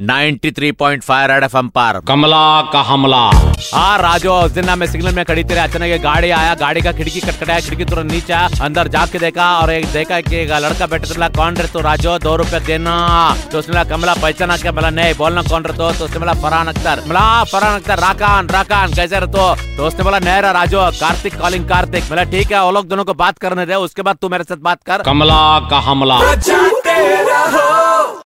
93.5 red FM पर। कमला का हमला। हाँ राजू उस दिन ना मैं सिग्नल में खड़ी तेरे अचानक एक गाड़ी आया गाड़ी का खिड़की कटकटाया खिड़की तुरंत नीचे अंदर जाके देखा और एक देखा कि एक लड़का बैठे बोला कौन रे तो राजू दो रुपया देना। तो उसने बोला कमला पहचाना क्या बोला नहीं बोलना कौन रे तो, उसने बोला फरहान अख्तर। बोला हाँ, फरहान अख्तर राकान राकान कैसे रहे तो? उसने बोला नहीं रे राजू कार्तिक कॉलिंग कार्तिक। बोला ठीक है वो लोग दोनों को बात करने दे उसके बाद तू मेरे साथ बात कर। कमला का हमला।